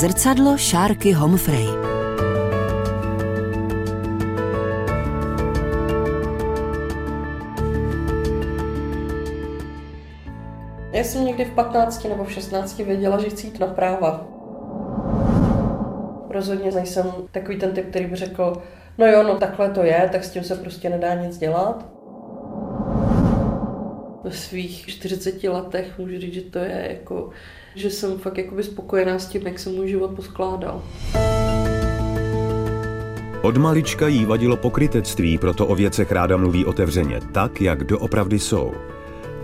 Zrcadlo Šárky Homfrey. Já jsem někdy v 15 nebo v 16 věděla, že chci jít na práva. Rozhodně nejsem takový ten typ, který by řekl, no jo, no takhle to je, tak s tím se prostě nedá nic dělat. Ve svých 40 letech můžu říct, že to je jako, že jsem fakt jakoby spokojená s tím, jak se můj život poskládal. Od malička jí vadilo pokrytectví, proto o věcech ráda mluví otevřeně, tak, jak doopravdy jsou.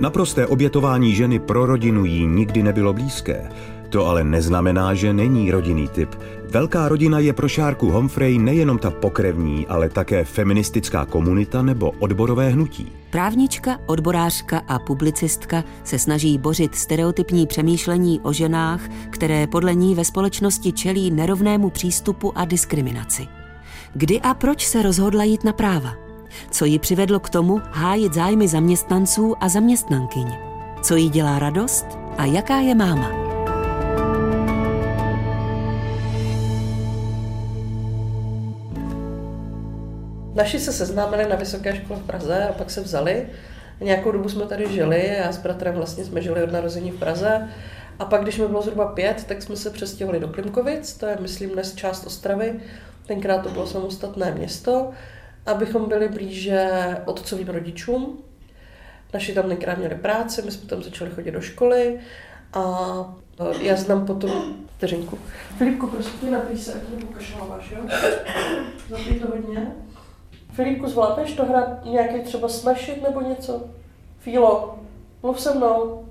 Naprosté obětování ženy pro rodinu jí nikdy nebylo blízké. To ale neznamená, že není rodinný typ. Velká rodina je pro Šárku Humphrey nejenom ta pokrevní, ale také feministická komunita nebo odborové hnutí. Právnička, odborářka a publicistka se snaží bořit stereotypní přemýšlení o ženách, které podle ní ve společnosti čelí nerovnému přístupu a diskriminaci. Kdy a proč se rozhodla jít na práva? Co ji přivedlo k tomu hájit zájmy zaměstnanců a zaměstnankyň? Co jí dělá radost a jaká je máma? Naši se seznámili na vysoké škole v Praze a pak se vzali. Nějakou dobu jsme tady žili, já s bratrem vlastně jsme žili od narození v Praze. A pak, když mi bylo zhruba pět, tak jsme se přestěhovali do Klimkovic, to je, myslím, dnes část Ostravy. Tenkrát to bylo samostatné město, abychom byli blíže otcovým rodičům. Naši tam tenkrát měli práci, my jsme tam začali chodit do školy a e, já znám potom vteřinku. Filipku, prosím tě, napij se, ať nepokašláváš, jo? Zapij to hodně. Filipku, zvládneš to hrát nějaký třeba smashit nebo něco? Fílo, mluv se mnou.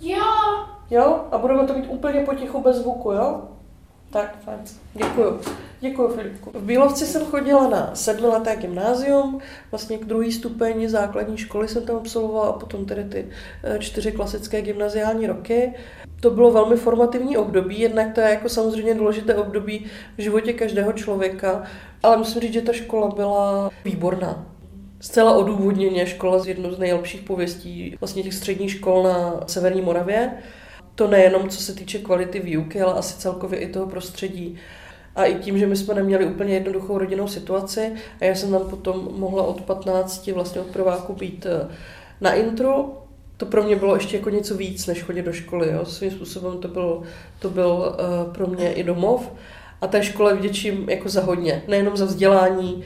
Jo. Jo? A budeme to mít úplně potichu bez zvuku, jo? Tak, fajn. Děkuju. Děkuji, Filipku. V Bílovci jsem chodila na sedmileté gymnázium, vlastně k druhý stupeň základní školy jsem tam absolvovala a potom tedy ty eh, čtyři klasické gymnaziální roky. To bylo velmi formativní období, jednak to je jako samozřejmě důležité období v životě každého člověka, ale musím říct, že ta škola byla výborná. Zcela odůvodněně škola z jednou z nejlepších pověstí vlastně těch středních škol na Severní Moravě. To nejenom co se týče kvality výuky, ale asi celkově i toho prostředí. A i tím, že my jsme neměli úplně jednoduchou rodinnou situaci a já jsem tam potom mohla od 15 vlastně od prváku být eh, na intro, to pro mě bylo ještě jako něco víc, než chodit do školy. Jo. Svým způsobem to byl, to byl uh, pro mě i domov. A té škole vděčím jako za hodně. Nejenom za vzdělání,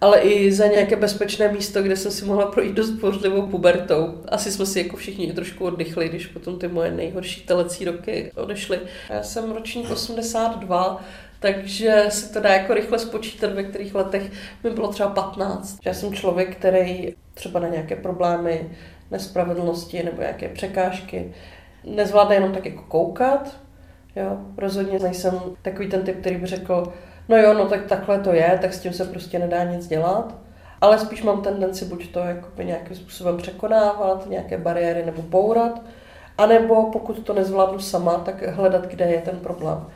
ale i za nějaké bezpečné místo, kde jsem si mohla projít dost bouřlivou pubertou. Asi jsme si jako všichni trošku oddychli, když potom ty moje nejhorší telecí roky odešly. Já jsem ročník 82, takže se to dá jako rychle spočítat, ve kterých letech mi bylo třeba 15. Já jsem člověk, který třeba na nějaké problémy, nespravedlnosti nebo nějaké překážky nezvládne jenom tak jako koukat. Jo? Rozhodně nejsem takový ten typ, který by řekl, no jo, no tak takhle to je, tak s tím se prostě nedá nic dělat. Ale spíš mám tendenci buď to jakoby nějakým způsobem překonávat, nějaké bariéry nebo bourat, anebo pokud to nezvládnu sama, tak hledat, kde je ten problém.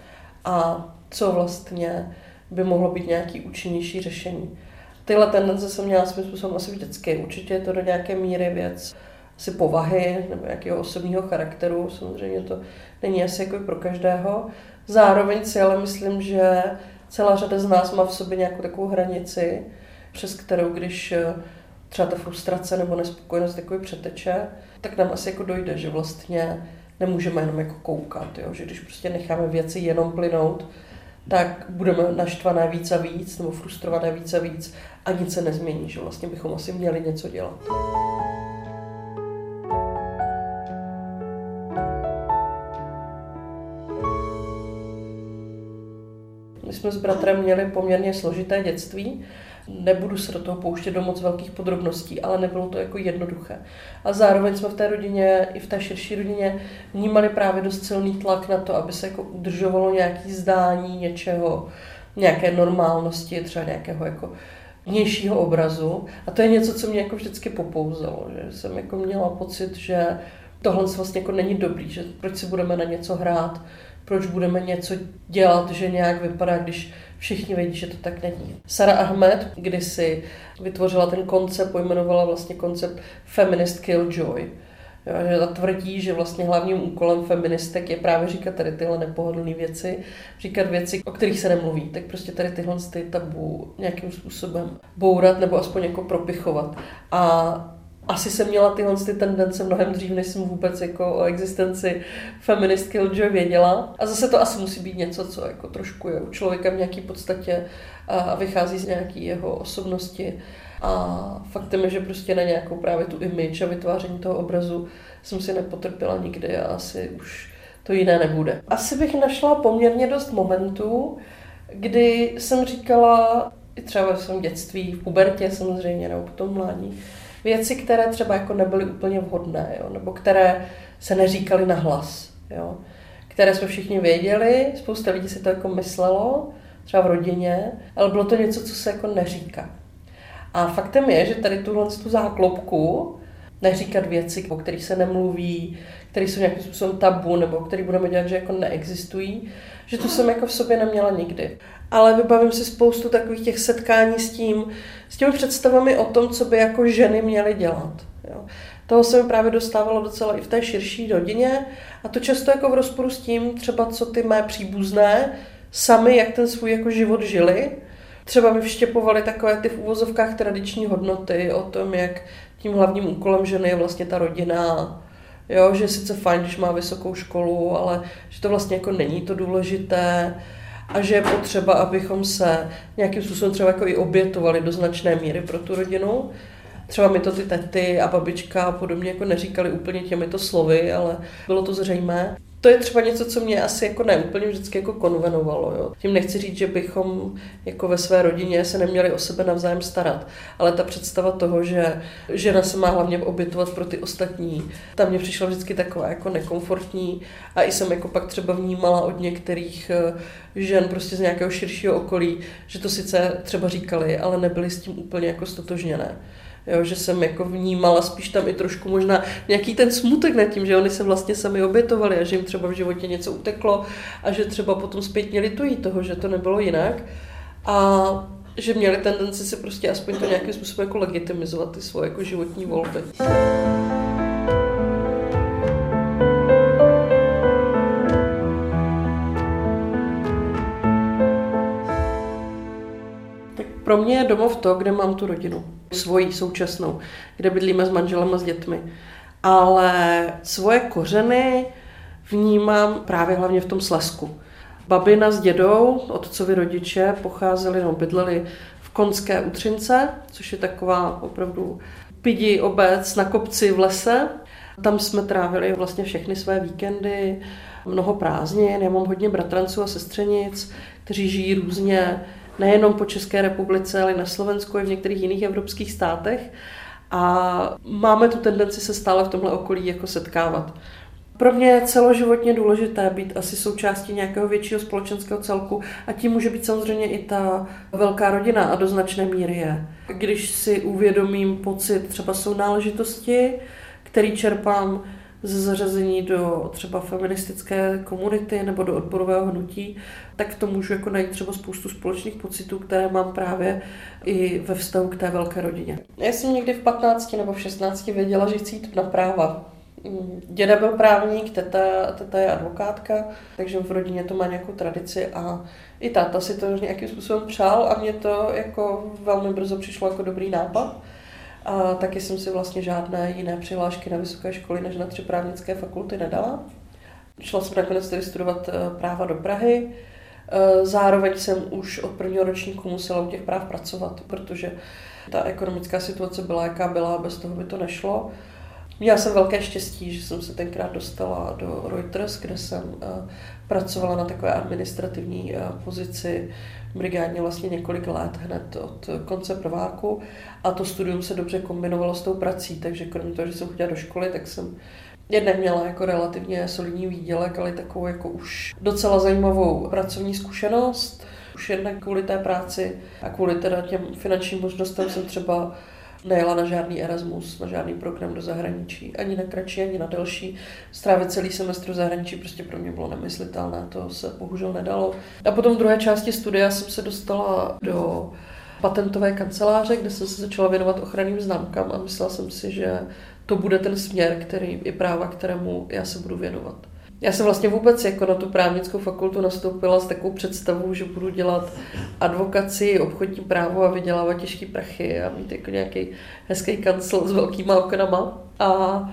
A co vlastně by mohlo být nějaký účinnější řešení. Tyhle tendence jsem měla svým způsobem asi vždycky. Určitě je to do nějaké míry věc asi povahy nebo nějakého osobního charakteru. Samozřejmě to není asi jako pro každého. Zároveň si ale myslím, že celá řada z nás má v sobě nějakou takovou hranici, přes kterou, když eh, třeba ta frustrace nebo nespokojenost takový přeteče, tak nám asi jako dojde, že vlastně nemůžeme jenom jako koukat, jo? že když prostě necháme věci jenom plynout, tak budeme naštvané víc a víc, nebo frustrované víc a víc a nic se nezmění, že vlastně bychom asi měli něco dělat. Jsme s bratrem měli poměrně složité dětství, Nebudu se do toho pouštět do moc velkých podrobností, ale nebylo to jako jednoduché. A zároveň jsme v té rodině, i v té širší rodině, vnímali právě dost silný tlak na to, aby se jako udržovalo nějaký zdání něčeho, nějaké normálnosti, třeba nějakého jako vnějšího obrazu. A to je něco, co mě jako vždycky popouzelo, že jsem jako měla pocit, že tohle vlastně jako není dobrý, že proč si budeme na něco hrát, proč budeme něco dělat, že nějak vypadá, když všichni vědí, že to tak není. Sara Ahmed kdysi vytvořila ten koncept, pojmenovala vlastně koncept Feminist Killjoy, Jo, že ta tvrdí, že vlastně hlavním úkolem feministek je právě říkat tady tyhle nepohodlné věci, říkat věci, o kterých se nemluví. Tak prostě tady tyhle ty tabu nějakým způsobem bourat nebo aspoň jako propichovat. A asi jsem měla tyhle ty tendence mnohem dřív, než jsem vůbec jako o existenci feministky Ljoy věděla. A zase to asi musí být něco, co jako trošku je u člověka v nějaký podstatě a vychází z nějaký jeho osobnosti. A faktem je, že prostě na nějakou právě tu image a vytváření toho obrazu jsem si nepotrpěla nikdy a asi už to jiné nebude. Asi bych našla poměrně dost momentů, kdy jsem říkala, i třeba v svém dětství, v pubertě samozřejmě, nebo potom mládí, věci, které třeba jako nebyly úplně vhodné, jo, nebo které se neříkaly na hlas, jo, které jsme všichni věděli, spousta lidí si to jako myslelo, třeba v rodině, ale bylo to něco, co se jako neříká. A faktem je, že tady tuhle tu záklopku, neříkat věci, o kterých se nemluví, které jsou nějakým způsobem tabu, nebo které budeme dělat, že jako neexistují, že to jsem jako v sobě neměla nikdy. Ale vybavím si spoustu takových těch setkání s tím, s těmi představami o tom, co by jako ženy měly dělat. Jo. Toho se mi právě dostávalo docela i v té širší rodině a to často jako v rozporu s tím, třeba co ty mé příbuzné sami, jak ten svůj jako život žili, Třeba mi vštěpovali takové ty v úvozovkách tradiční hodnoty o tom, jak tím hlavním úkolem ženy je vlastně ta rodina, jo, že je sice fajn, když má vysokou školu, ale že to vlastně jako není to důležité. A že je potřeba, abychom se nějakým způsobem třeba jako i obětovali do značné míry pro tu rodinu. Třeba mi to ty tety a babička a podobně jako neříkali úplně těmito slovy, ale bylo to zřejmé to je třeba něco, co mě asi jako neúplně vždycky jako konvenovalo. Jo. Tím nechci říct, že bychom jako ve své rodině se neměli o sebe navzájem starat, ale ta představa toho, že žena se má hlavně obětovat pro ty ostatní, ta mě přišla vždycky taková jako nekomfortní a i jsem jako pak třeba vnímala od některých eh, žen prostě z nějakého širšího okolí, že to sice třeba říkali, ale nebyly s tím úplně jako stotožněné. Jo, že jsem jako vnímala spíš tam i trošku možná nějaký ten smutek nad tím, že oni se vlastně sami obětovali a že jim třeba v životě něco uteklo a že třeba potom zpětně litují toho, že to nebylo jinak. A že měli tendenci si prostě aspoň to nějakým způsobem jako legitimizovat ty svoje jako životní volby. Pro mě je domov to, kde mám tu rodinu. Svoji současnou, kde bydlíme s manželem a s dětmi. Ale svoje kořeny vnímám právě hlavně v tom Slesku. Babina s dědou, otcovi rodiče, pocházeli, no bydleli v Konské Utřince, což je taková opravdu pidi obec na kopci v lese. Tam jsme trávili vlastně všechny své víkendy, mnoho prázdnin. Já mám hodně bratranců a sestřenic, kteří žijí různě nejenom po České republice, ale i na Slovensku i v některých jiných evropských státech. A máme tu tendenci se stále v tomhle okolí jako setkávat. Pro mě je celoživotně důležité být asi součástí nějakého většího společenského celku a tím může být samozřejmě i ta velká rodina a do značné míry je. Když si uvědomím pocit třeba sounáležitosti, který čerpám ze zařazení do třeba feministické komunity nebo do odporového hnutí, tak v tom můžu jako najít třeba spoustu společných pocitů, které mám právě i ve vztahu k té velké rodině. Já jsem někdy v 15 nebo v 16 věděla, že chci jít na práva. Děda byl právník, teta, teta je advokátka, takže v rodině to má nějakou tradici a i táta si to nějakým způsobem přál a mě to jako velmi brzo přišlo jako dobrý nápad. A taky jsem si vlastně žádné jiné přihlášky na vysoké školy než na tři právnické fakulty nedala. Šla jsem nakonec tedy studovat eh, práva do Prahy. Eh, zároveň jsem už od prvního ročníku musela u těch práv pracovat, protože ta ekonomická situace byla, jaká byla, bez toho by to nešlo. Měla jsem velké štěstí, že jsem se tenkrát dostala do Reuters, kde jsem eh, pracovala na takové administrativní pozici brigádně vlastně několik let, hned od konce prváku a to studium se dobře kombinovalo s tou prací, takže kromě toho, že jsem chodila do školy, tak jsem jednak měla jako relativně solidní výdělek, ale takovou jako už docela zajímavou pracovní zkušenost. Už jednak kvůli té práci a kvůli teda těm finančním možnostem jsem třeba nejela na žádný Erasmus, na žádný program do zahraničí, ani na kratší, ani na delší. Strávit celý semestr v zahraničí prostě pro mě bylo nemyslitelné, to se bohužel nedalo. A potom v druhé části studia jsem se dostala do patentové kanceláře, kde jsem se začala věnovat ochranným známkám a myslela jsem si, že to bude ten směr, který je práva, kterému já se budu věnovat. Já jsem vlastně vůbec jako na tu právnickou fakultu nastoupila s takovou představou, že budu dělat advokaci, obchodní právo a vydělávat těžký prachy a mít jako nějaký hezký kancel s velkýma oknama. A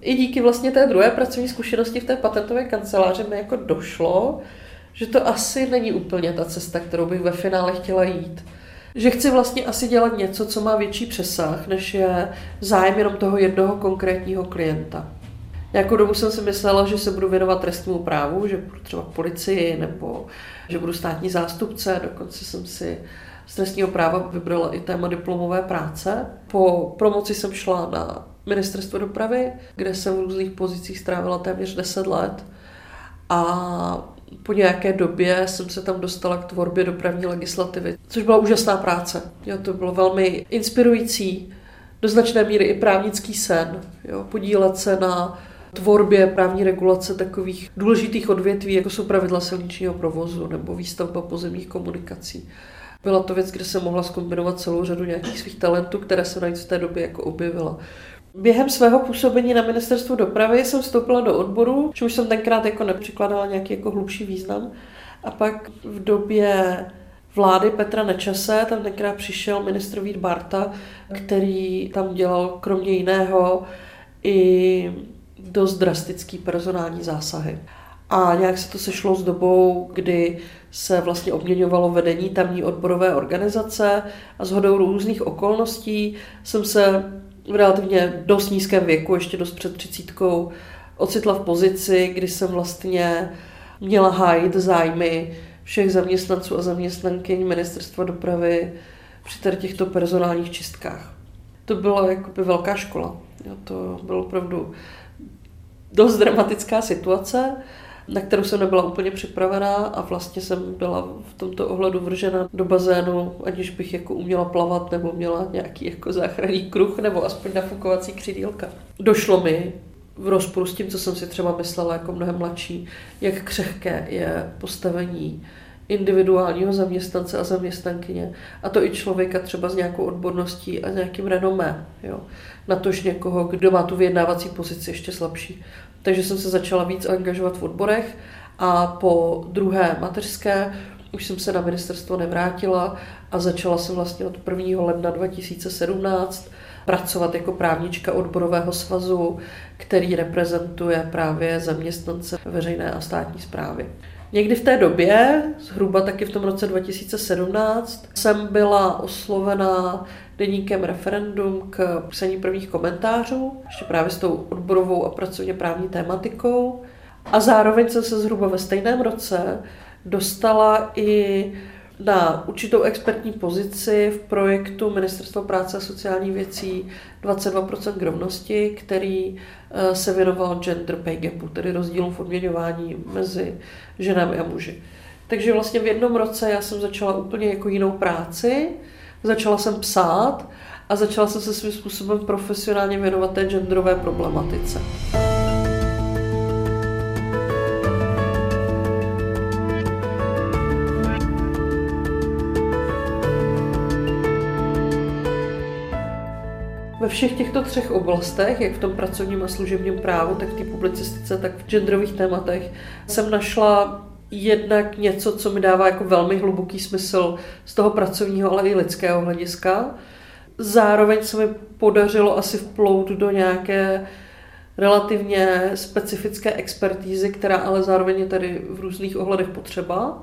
i díky vlastně té druhé pracovní zkušenosti v té patentové kanceláři mi jako došlo, že to asi není úplně ta cesta, kterou bych ve finále chtěla jít. Že chci vlastně asi dělat něco, co má větší přesah, než je zájem jenom toho jednoho konkrétního klienta. Nějakou dobu jsem si myslela, že se budu věnovat trestnímu právu, že budu třeba policii nebo že budu státní zástupce. Dokonce jsem si z trestního práva vybrala i téma diplomové práce. Po promoci jsem šla na ministerstvo dopravy, kde jsem v různých pozicích strávila téměř 10 let. A po nějaké době jsem se tam dostala k tvorbě dopravní legislativy, což byla úžasná práce. Jo, to bylo velmi inspirující, do značné míry i právnický sen. Jo, podílet se na tvorbě právní regulace takových důležitých odvětví, jako jsou pravidla silničního provozu nebo výstavba pozemních komunikací. Byla to věc, kde jsem mohla skombinovat celou řadu nějakých svých talentů, které se navíc v té době jako objevila. Během svého působení na ministerstvu dopravy jsem vstoupila do odboru, čemuž jsem tenkrát jako nepřikládala nějaký jako hlubší význam. A pak v době vlády Petra Nečase, tam tenkrát přišel ministr Vít Barta, který tam dělal kromě jiného i dost drastický personální zásahy. A nějak se to sešlo s dobou, kdy se vlastně obměňovalo vedení tamní odborové organizace a s hodou různých okolností jsem se v relativně dost nízkém věku, ještě dost před třicítkou, ocitla v pozici, kdy jsem vlastně měla hájit zájmy všech zaměstnanců a zaměstnankyň ministerstva dopravy při tady těchto personálních čistkách. To byla jakoby velká škola. Jo, to bylo opravdu dost dramatická situace, na kterou jsem nebyla úplně připravená a vlastně jsem byla v tomto ohledu vržena do bazénu, aniž bych jako uměla plavat nebo měla nějaký jako záchranný kruh nebo aspoň nafukovací křidílka. Došlo mi v rozporu s tím, co jsem si třeba myslela jako mnohem mladší, jak křehké je postavení individuálního zaměstnance a zaměstnankyně. A to i člověka třeba s nějakou odborností a nějakým renomé. Jo. Na tož někoho, kdo má tu vyjednávací pozici ještě slabší. Takže jsem se začala víc angažovat v odborech a po druhé mateřské už jsem se na ministerstvo nevrátila a začala jsem vlastně od 1. ledna 2017 pracovat jako právnička odborového svazu, který reprezentuje právě zaměstnance veřejné a státní zprávy. Někdy v té době, zhruba taky v tom roce 2017, jsem byla oslovena deníkem referendum k psaní prvních komentářů, ještě právě s tou odborovou a pracovně právní tématikou. A zároveň jsem se zhruba ve stejném roce dostala i na určitou expertní pozici v projektu Ministerstva práce a sociálních věcí 22% k rovnosti, který eh, se věnoval gender pay gapu, tedy rozdílům v odměňování mezi ženami a muži. Takže vlastně v jednom roce já jsem začala úplně jako jinou práci, začala jsem psát a začala jsem se svým způsobem profesionálně věnovat té genderové problematice. Ve všech těchto třech oblastech, jak v tom pracovním a služebním právu, tak v té publicistice, tak v genderových tématech, jsem našla jednak něco, co mi dává jako velmi hluboký smysl z toho pracovního, ale i lidského hlediska. Zároveň se mi podařilo asi vplout do nějaké relativně specifické expertízy, která ale zároveň je tady v různých ohledech potřeba.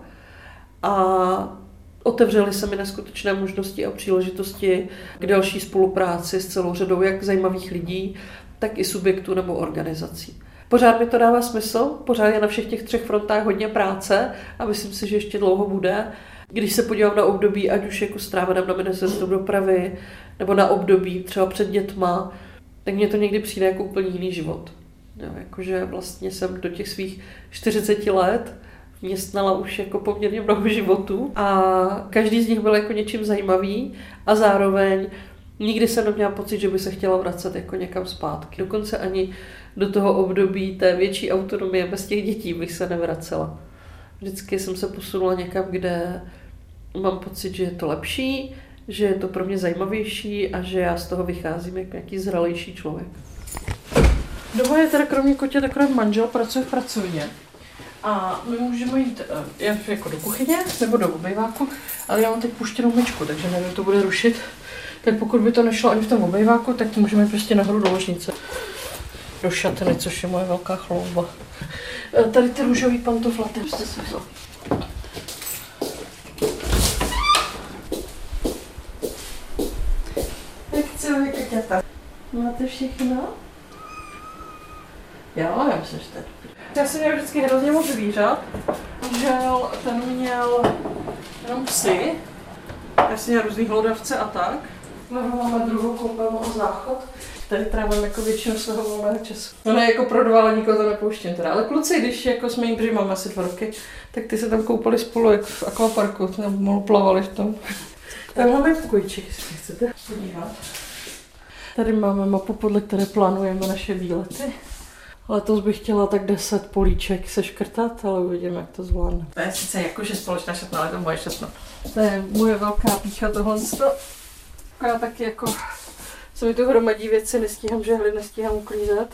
A otevřely se mi neskutečné možnosti a příležitosti k další spolupráci s celou řadou jak zajímavých lidí, tak i subjektů nebo organizací. Pořád mi to dává smysl, pořád je na všech těch třech frontách hodně práce a myslím si, že ještě dlouho bude. Když se podívám na období, ať už jako stráveném na ministerstvu dopravy, nebo na období třeba před dětma, tak mně to někdy přijde jako úplně jiný život. Jo, jakože vlastně jsem do těch svých 40 let městnala už jako poměrně mnoho životů a každý z nich byl jako něčím zajímavý a zároveň nikdy jsem neměla pocit, že by se chtěla vracet jako někam zpátky. Dokonce ani do toho období té větší autonomie bez těch dětí bych se nevracela. Vždycky jsem se posunula někam, kde mám pocit, že je to lepší, že je to pro mě zajímavější a že já z toho vycházím jako nějaký zralejší člověk. Doma je teda kromě kotě takové manžel, pracuje v pracovně. A my můžeme jít uh, jako do kuchyně nebo do obejváku, ale já mám teď puštěnou myčku, takže nevím, to bude rušit. Tak pokud by to nešlo ani v tom obejváku, tak můžeme prostě nahoru do ložnice. Do šatny, což je moje velká chlouba. Uh, tady ty růžový pantoflaty jste si vzal. Jak vy, Kaťata? Máte všechno? Jo, já myslím, že to je. Já jsem měl vždycky hrozně moc zvířat. Žel, ten měl jenom psy. Já jsem měl různý hlodavce a tak. Máme máme druhou koupelnu o záchod. Tady trávím jako většinu svého volného času. No ne jako pro dva, ale nikoho to nepouštím teda. Ale kluci, když jako jsme jim, protože máme asi dva roky, tak ty se tam koupali spolu jak v akvaparku, tam plavali v tom. Tam máme pokojček, jestli chcete podívat. Tady máme mapu, podle které plánujeme naše výlety. Letos bych chtěla tak 10 políček seškrtat, ale uvidíme, jak to zvládne. To je sice jakože společná šatna, ale to moje šatna. To je moje velká pícha tohle. Já taky jako se mi tu hromadí věci, nestíhám žehly, nestíhám uklízet.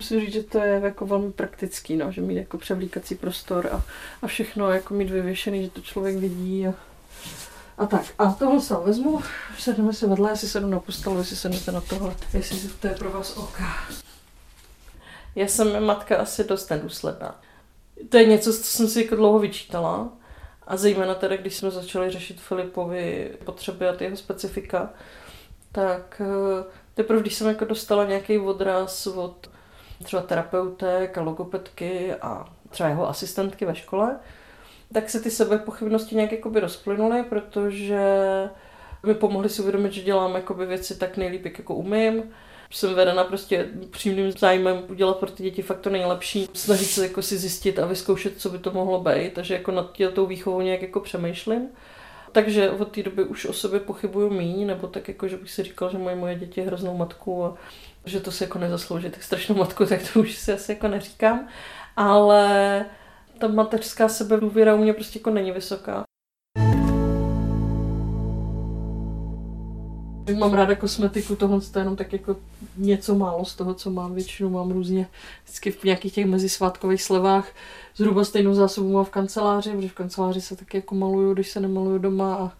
Musím říct, že to je jako velmi praktický, no, že mít jako převlíkací prostor a, a všechno jako mít vyvěšený, že to člověk vidí. A, a tak, a tohle se vezmu, sedneme si vedle, jestli sednu na postelu, jestli sednete na tohle, jestli to je pro vás OK. Já jsem matka asi dost nedůsledná. To je něco, co jsem si jako dlouho vyčítala. A zejména teda, když jsme začali řešit Filipovi potřeby a jeho specifika, tak eh, teprve, když jsem jako dostala nějaký odraz od třeba terapeutek a logopedky a třeba jeho asistentky ve škole, tak se ty sebepochybnosti nějak jakoby rozplynuly, protože mi pomohli si uvědomit, že dělám jakoby věci tak nejlíp, jak jako umím. Jsem vedena prostě přímým zájmem udělat pro ty děti fakt to nejlepší, snažit se jako si zjistit a vyzkoušet, co by to mohlo být, takže jako nad tou výchovou nějak jako přemýšlím. Takže od té doby už o sobě pochybuju míň, nebo tak jako, že bych si říkal, že moje moje děti hroznou matku a že to si jako nezaslouží tak strašnou matku, tak to už si asi jako neříkám. Ale ta mateřská sebedůvěra u mě prostě jako není vysoká. Mám ráda kosmetiku, tohle je jenom tak jako něco málo z toho, co mám. Většinou mám různě vždycky v nějakých těch mezisvátkových slevách. Zhruba stejnou zásobu mám v kanceláři, protože v kanceláři se taky jako maluju, když se nemaluju doma a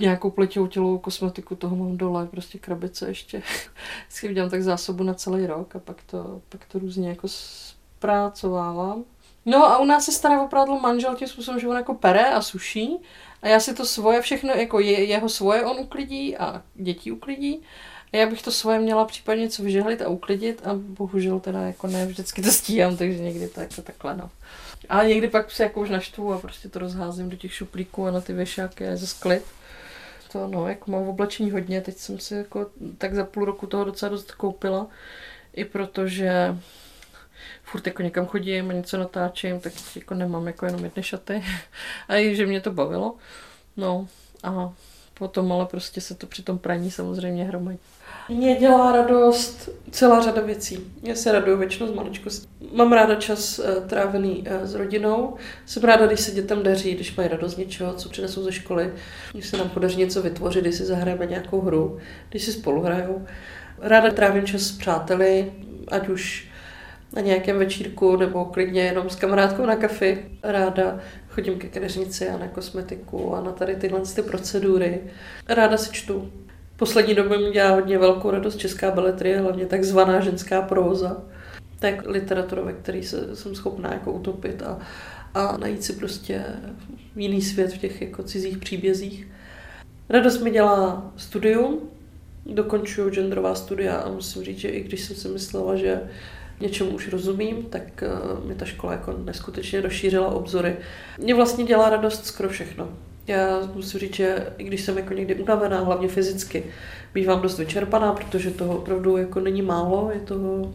nějakou pletěvou tělovou kosmetiku, toho mám dole, prostě krabice ještě. Vždycky udělám tak zásobu na celý rok a pak to, pak to různě jako zpracovávám. No a u nás se stará o prádlo manžel tím způsobem, že on jako pere a suší a já si to svoje všechno, jako je, jeho svoje on uklidí a děti uklidí. A já bych to svoje měla případně něco vyžehlit a uklidit a bohužel teda jako ne vždycky to stíhám, takže někdy to jako takhle no. A někdy pak se jako už naštvu a prostě to rozházím do těch šuplíků a na ty věšáky a ze sklid. To no, jako mám v oblečení hodně, teď jsem si jako tak za půl roku toho docela dost koupila. I protože furt jako někam chodím a něco natáčím, tak jako nemám jako jenom jedny šaty. A i, že mě to bavilo. No a potom ale prostě se to při tom praní samozřejmě hromadí. Mě dělá radost celá řada věcí. Já se raduju většinou z maličkosti. Mám ráda čas uh, trávený uh, s rodinou. Jsem ráda, když se dětem daří, když mají radost něčeho, co přinesou ze školy. Když se nám podaří něco vytvořit, když si zahrajeme nějakou hru, když si spolu hrajou. Ráda trávím čas s přáteli, ať už na nějakém večírku nebo klidně jenom s kamarádkou na kafi. Ráda chodím ke kadeřnici a na kosmetiku a na tady tyhle ty procedury. Ráda si čtu. Poslední době mi dělá hodně velkou radost česká beletrie, hlavně takzvaná ženská próza. Tak literatura, ve které se, jsem schopná jako utopit a, a najít si prostě jiný svět v těch jako cizích příbězích. Radost mi dělá studium, dokončuju genderová studia a musím říct, že i když jsem si myslela, že něčemu už rozumím, tak uh, mi ta škola jako neskutečně rozšířila obzory. Mě vlastně dělá radost skoro všechno. Já musím říct, že i když jsem jako někdy unavená, hlavně fyzicky, bývám dost vyčerpaná, protože toho opravdu jako není málo, je toho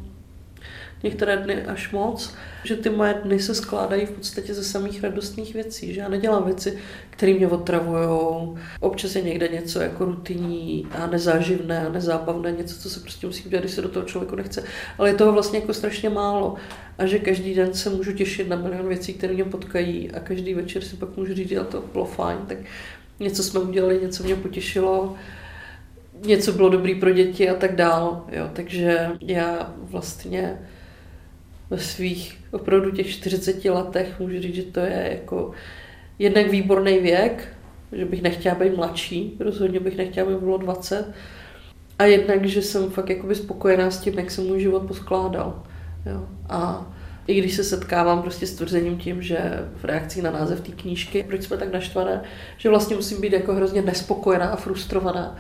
některé dny až moc, že ty moje dny se skládají v podstatě ze samých radostných věcí, že já nedělám věci, které mě otravují. Občas je někde něco jako rutinní a nezáživné a nezábavné, něco, co se prostě musí udělat, když se do toho člověku nechce. Ale je toho vlastně jako strašně málo. A že každý den se můžu těšit na milion věcí, které mě potkají a každý večer si pak můžu říct, že to bylo fajn, tak něco jsme udělali, něco mě potěšilo něco bylo dobrý pro děti a tak dál. Jo, takže já vlastně ve svých opravdu těch 40 letech můžu říct, že to je jako jednak výborný věk, že bych nechtěla být mladší, rozhodně bych nechtěla, aby bylo 20. A jednak, že jsem fakt jakoby spokojená s tím, jak se můj život poskládal. Jo. A i když se setkávám prostě s tvrzením tím, že v reakci na název té knížky, proč jsme tak naštvané, že vlastně musím být jako hrozně nespokojená a frustrovaná,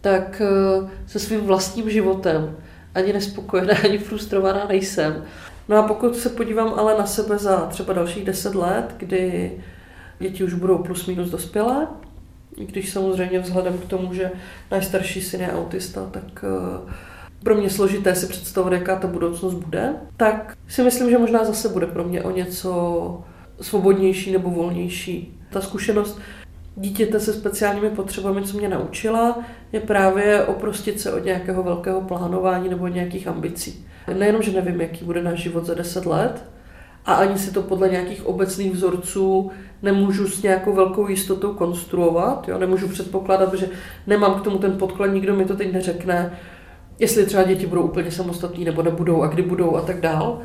tak eh, se svým vlastním životem ani nespokojená, ani frustrovaná nejsem. No a pokud se podívám ale na sebe za třeba dalších deset let, kdy děti už budou plus minus dospělé, i když samozřejmě vzhledem k tomu, že náš starší syn je autista, tak uh, pro mě složité si představit, jaká ta budoucnost bude, tak si myslím, že možná zase bude pro mě o něco svobodnější nebo volnější. Ta zkušenost dítěte se speciálními potřebami, co mě naučila, je právě oprostit se od nějakého velkého plánování nebo nějakých ambicí. Nejenom, že nevím, jaký bude náš život za deset let, a ani si to podle nějakých obecných vzorců nemůžu s nějakou velkou jistotou konstruovat. Jo? Nemůžu předpokládat, že nemám k tomu ten podklad, nikdo mi to teď neřekne, jestli třeba děti budou úplně samostatní nebo nebudou a kdy budou a tak dál.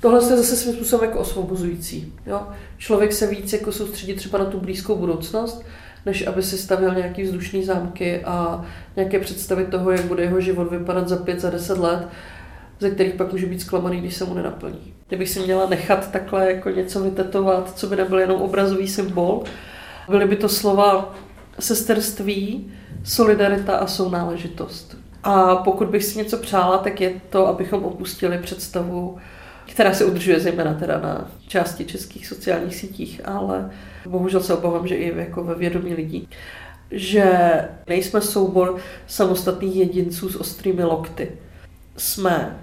Tohle je zase svým způsobem jako osvobozující. Jo? Člověk se víc jako soustředí třeba na tu blízkou budoucnost, než aby si stavil nějaký vzdušný zámky a nějaké představy toho, jak bude jeho život vypadat za pět, za deset let, ze kterých pak může být zklamaný, když se mu nenaplní. Kdybych si měla nechat takhle jako něco vytetovat, co by nebyl jenom obrazový symbol, byly by to slova sesterství, solidarita a sounáležitost. A pokud bych si něco přála, tak je to, abychom opustili představu, která se udržuje zejména teda na části českých sociálních sítích, ale bohužel se obávám, že i jako ve vědomí lidí, že nejsme soubor samostatných jedinců s ostrými lokty. Jsme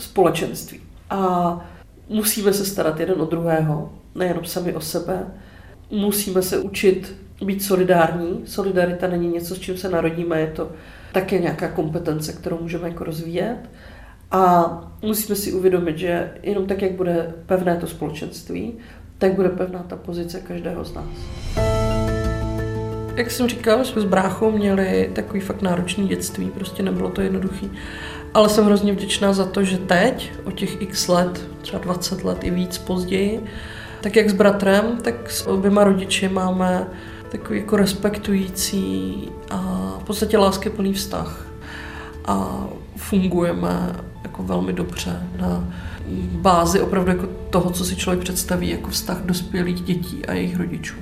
společenství. A musíme se starat jeden o druhého, nejenom sami o sebe. Musíme se učit být solidární. Solidarita není něco, s čím se narodíme, je to také nějaká kompetence, kterou můžeme jako rozvíjet. A musíme si uvědomit, že jenom tak, jak bude pevné to společenství, tak bude pevná ta pozice každého z nás. Jak jsem říkal, jsme s bráchou měli takový fakt náročný dětství, prostě nebylo to jednoduchý. Ale jsem hrozně vděčná za to, že teď, o těch x let, třeba 20 let i víc později, tak jak s bratrem, tak s oběma rodiči máme takový jako respektující a v podstatě láskyplný vztah. A fungujeme jako velmi dobře na bázi opravdu jako toho, co si člověk představí jako vztah dospělých dětí a jejich rodičů.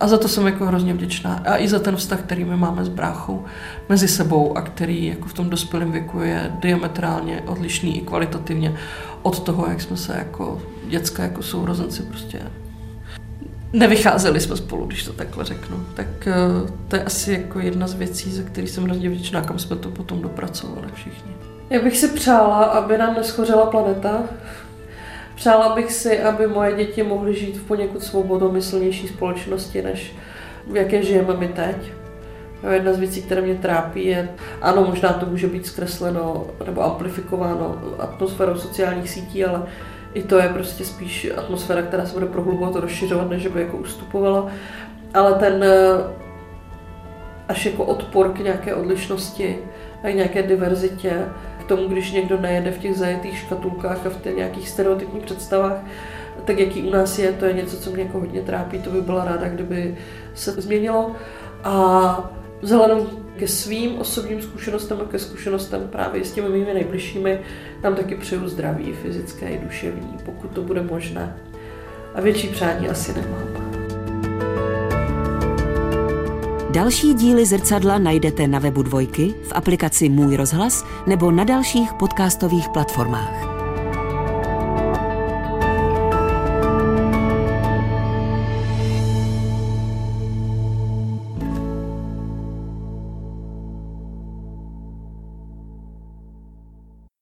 A za to jsem jako hrozně vděčná. A i za ten vztah, který my máme s bráchou mezi sebou a který jako v tom dospělém věku je diametrálně odlišný i kvalitativně od toho, jak jsme se jako děcka, jako sourozenci prostě nevycházeli jsme spolu, když to takhle řeknu. Tak eh, to je asi jako jedna z věcí, za který jsem hrozně vděčná, kam jsme to potom dopracovali všichni. Já bych si přála, aby nám neschořela planeta, Přála bych si, aby moje děti mohly žít v poněkud svobodomyslnější společnosti, než v jaké žijeme my teď. Jedna z věcí, které mě trápí, je, ano, možná to může být zkresleno nebo amplifikováno atmosférou sociálních sítí, ale i to je prostě spíš atmosféra, která se bude prohlubovat a rozšiřovat, než by jako ustupovala. Ale ten až jako odpor k nějaké odlišnosti a nějaké diverzitě tomu, když někdo nejede v těch zajetých škatulkách a v těch nějakých stereotypních představách, tak jaký u nás je, to je něco, co mě jako hodně trápí, to by byla ráda, kdyby se změnilo. A vzhledem ke svým osobním zkušenostem a ke zkušenostem právě s těmi mými nejbližšími, tam taky přeju zdraví, fyzické i duševní, pokud to bude možné. A větší přání asi nemám. Další díly zrcadla najdete na webu Dvojky, v aplikaci Můj rozhlas nebo na dalších podcastových platformách.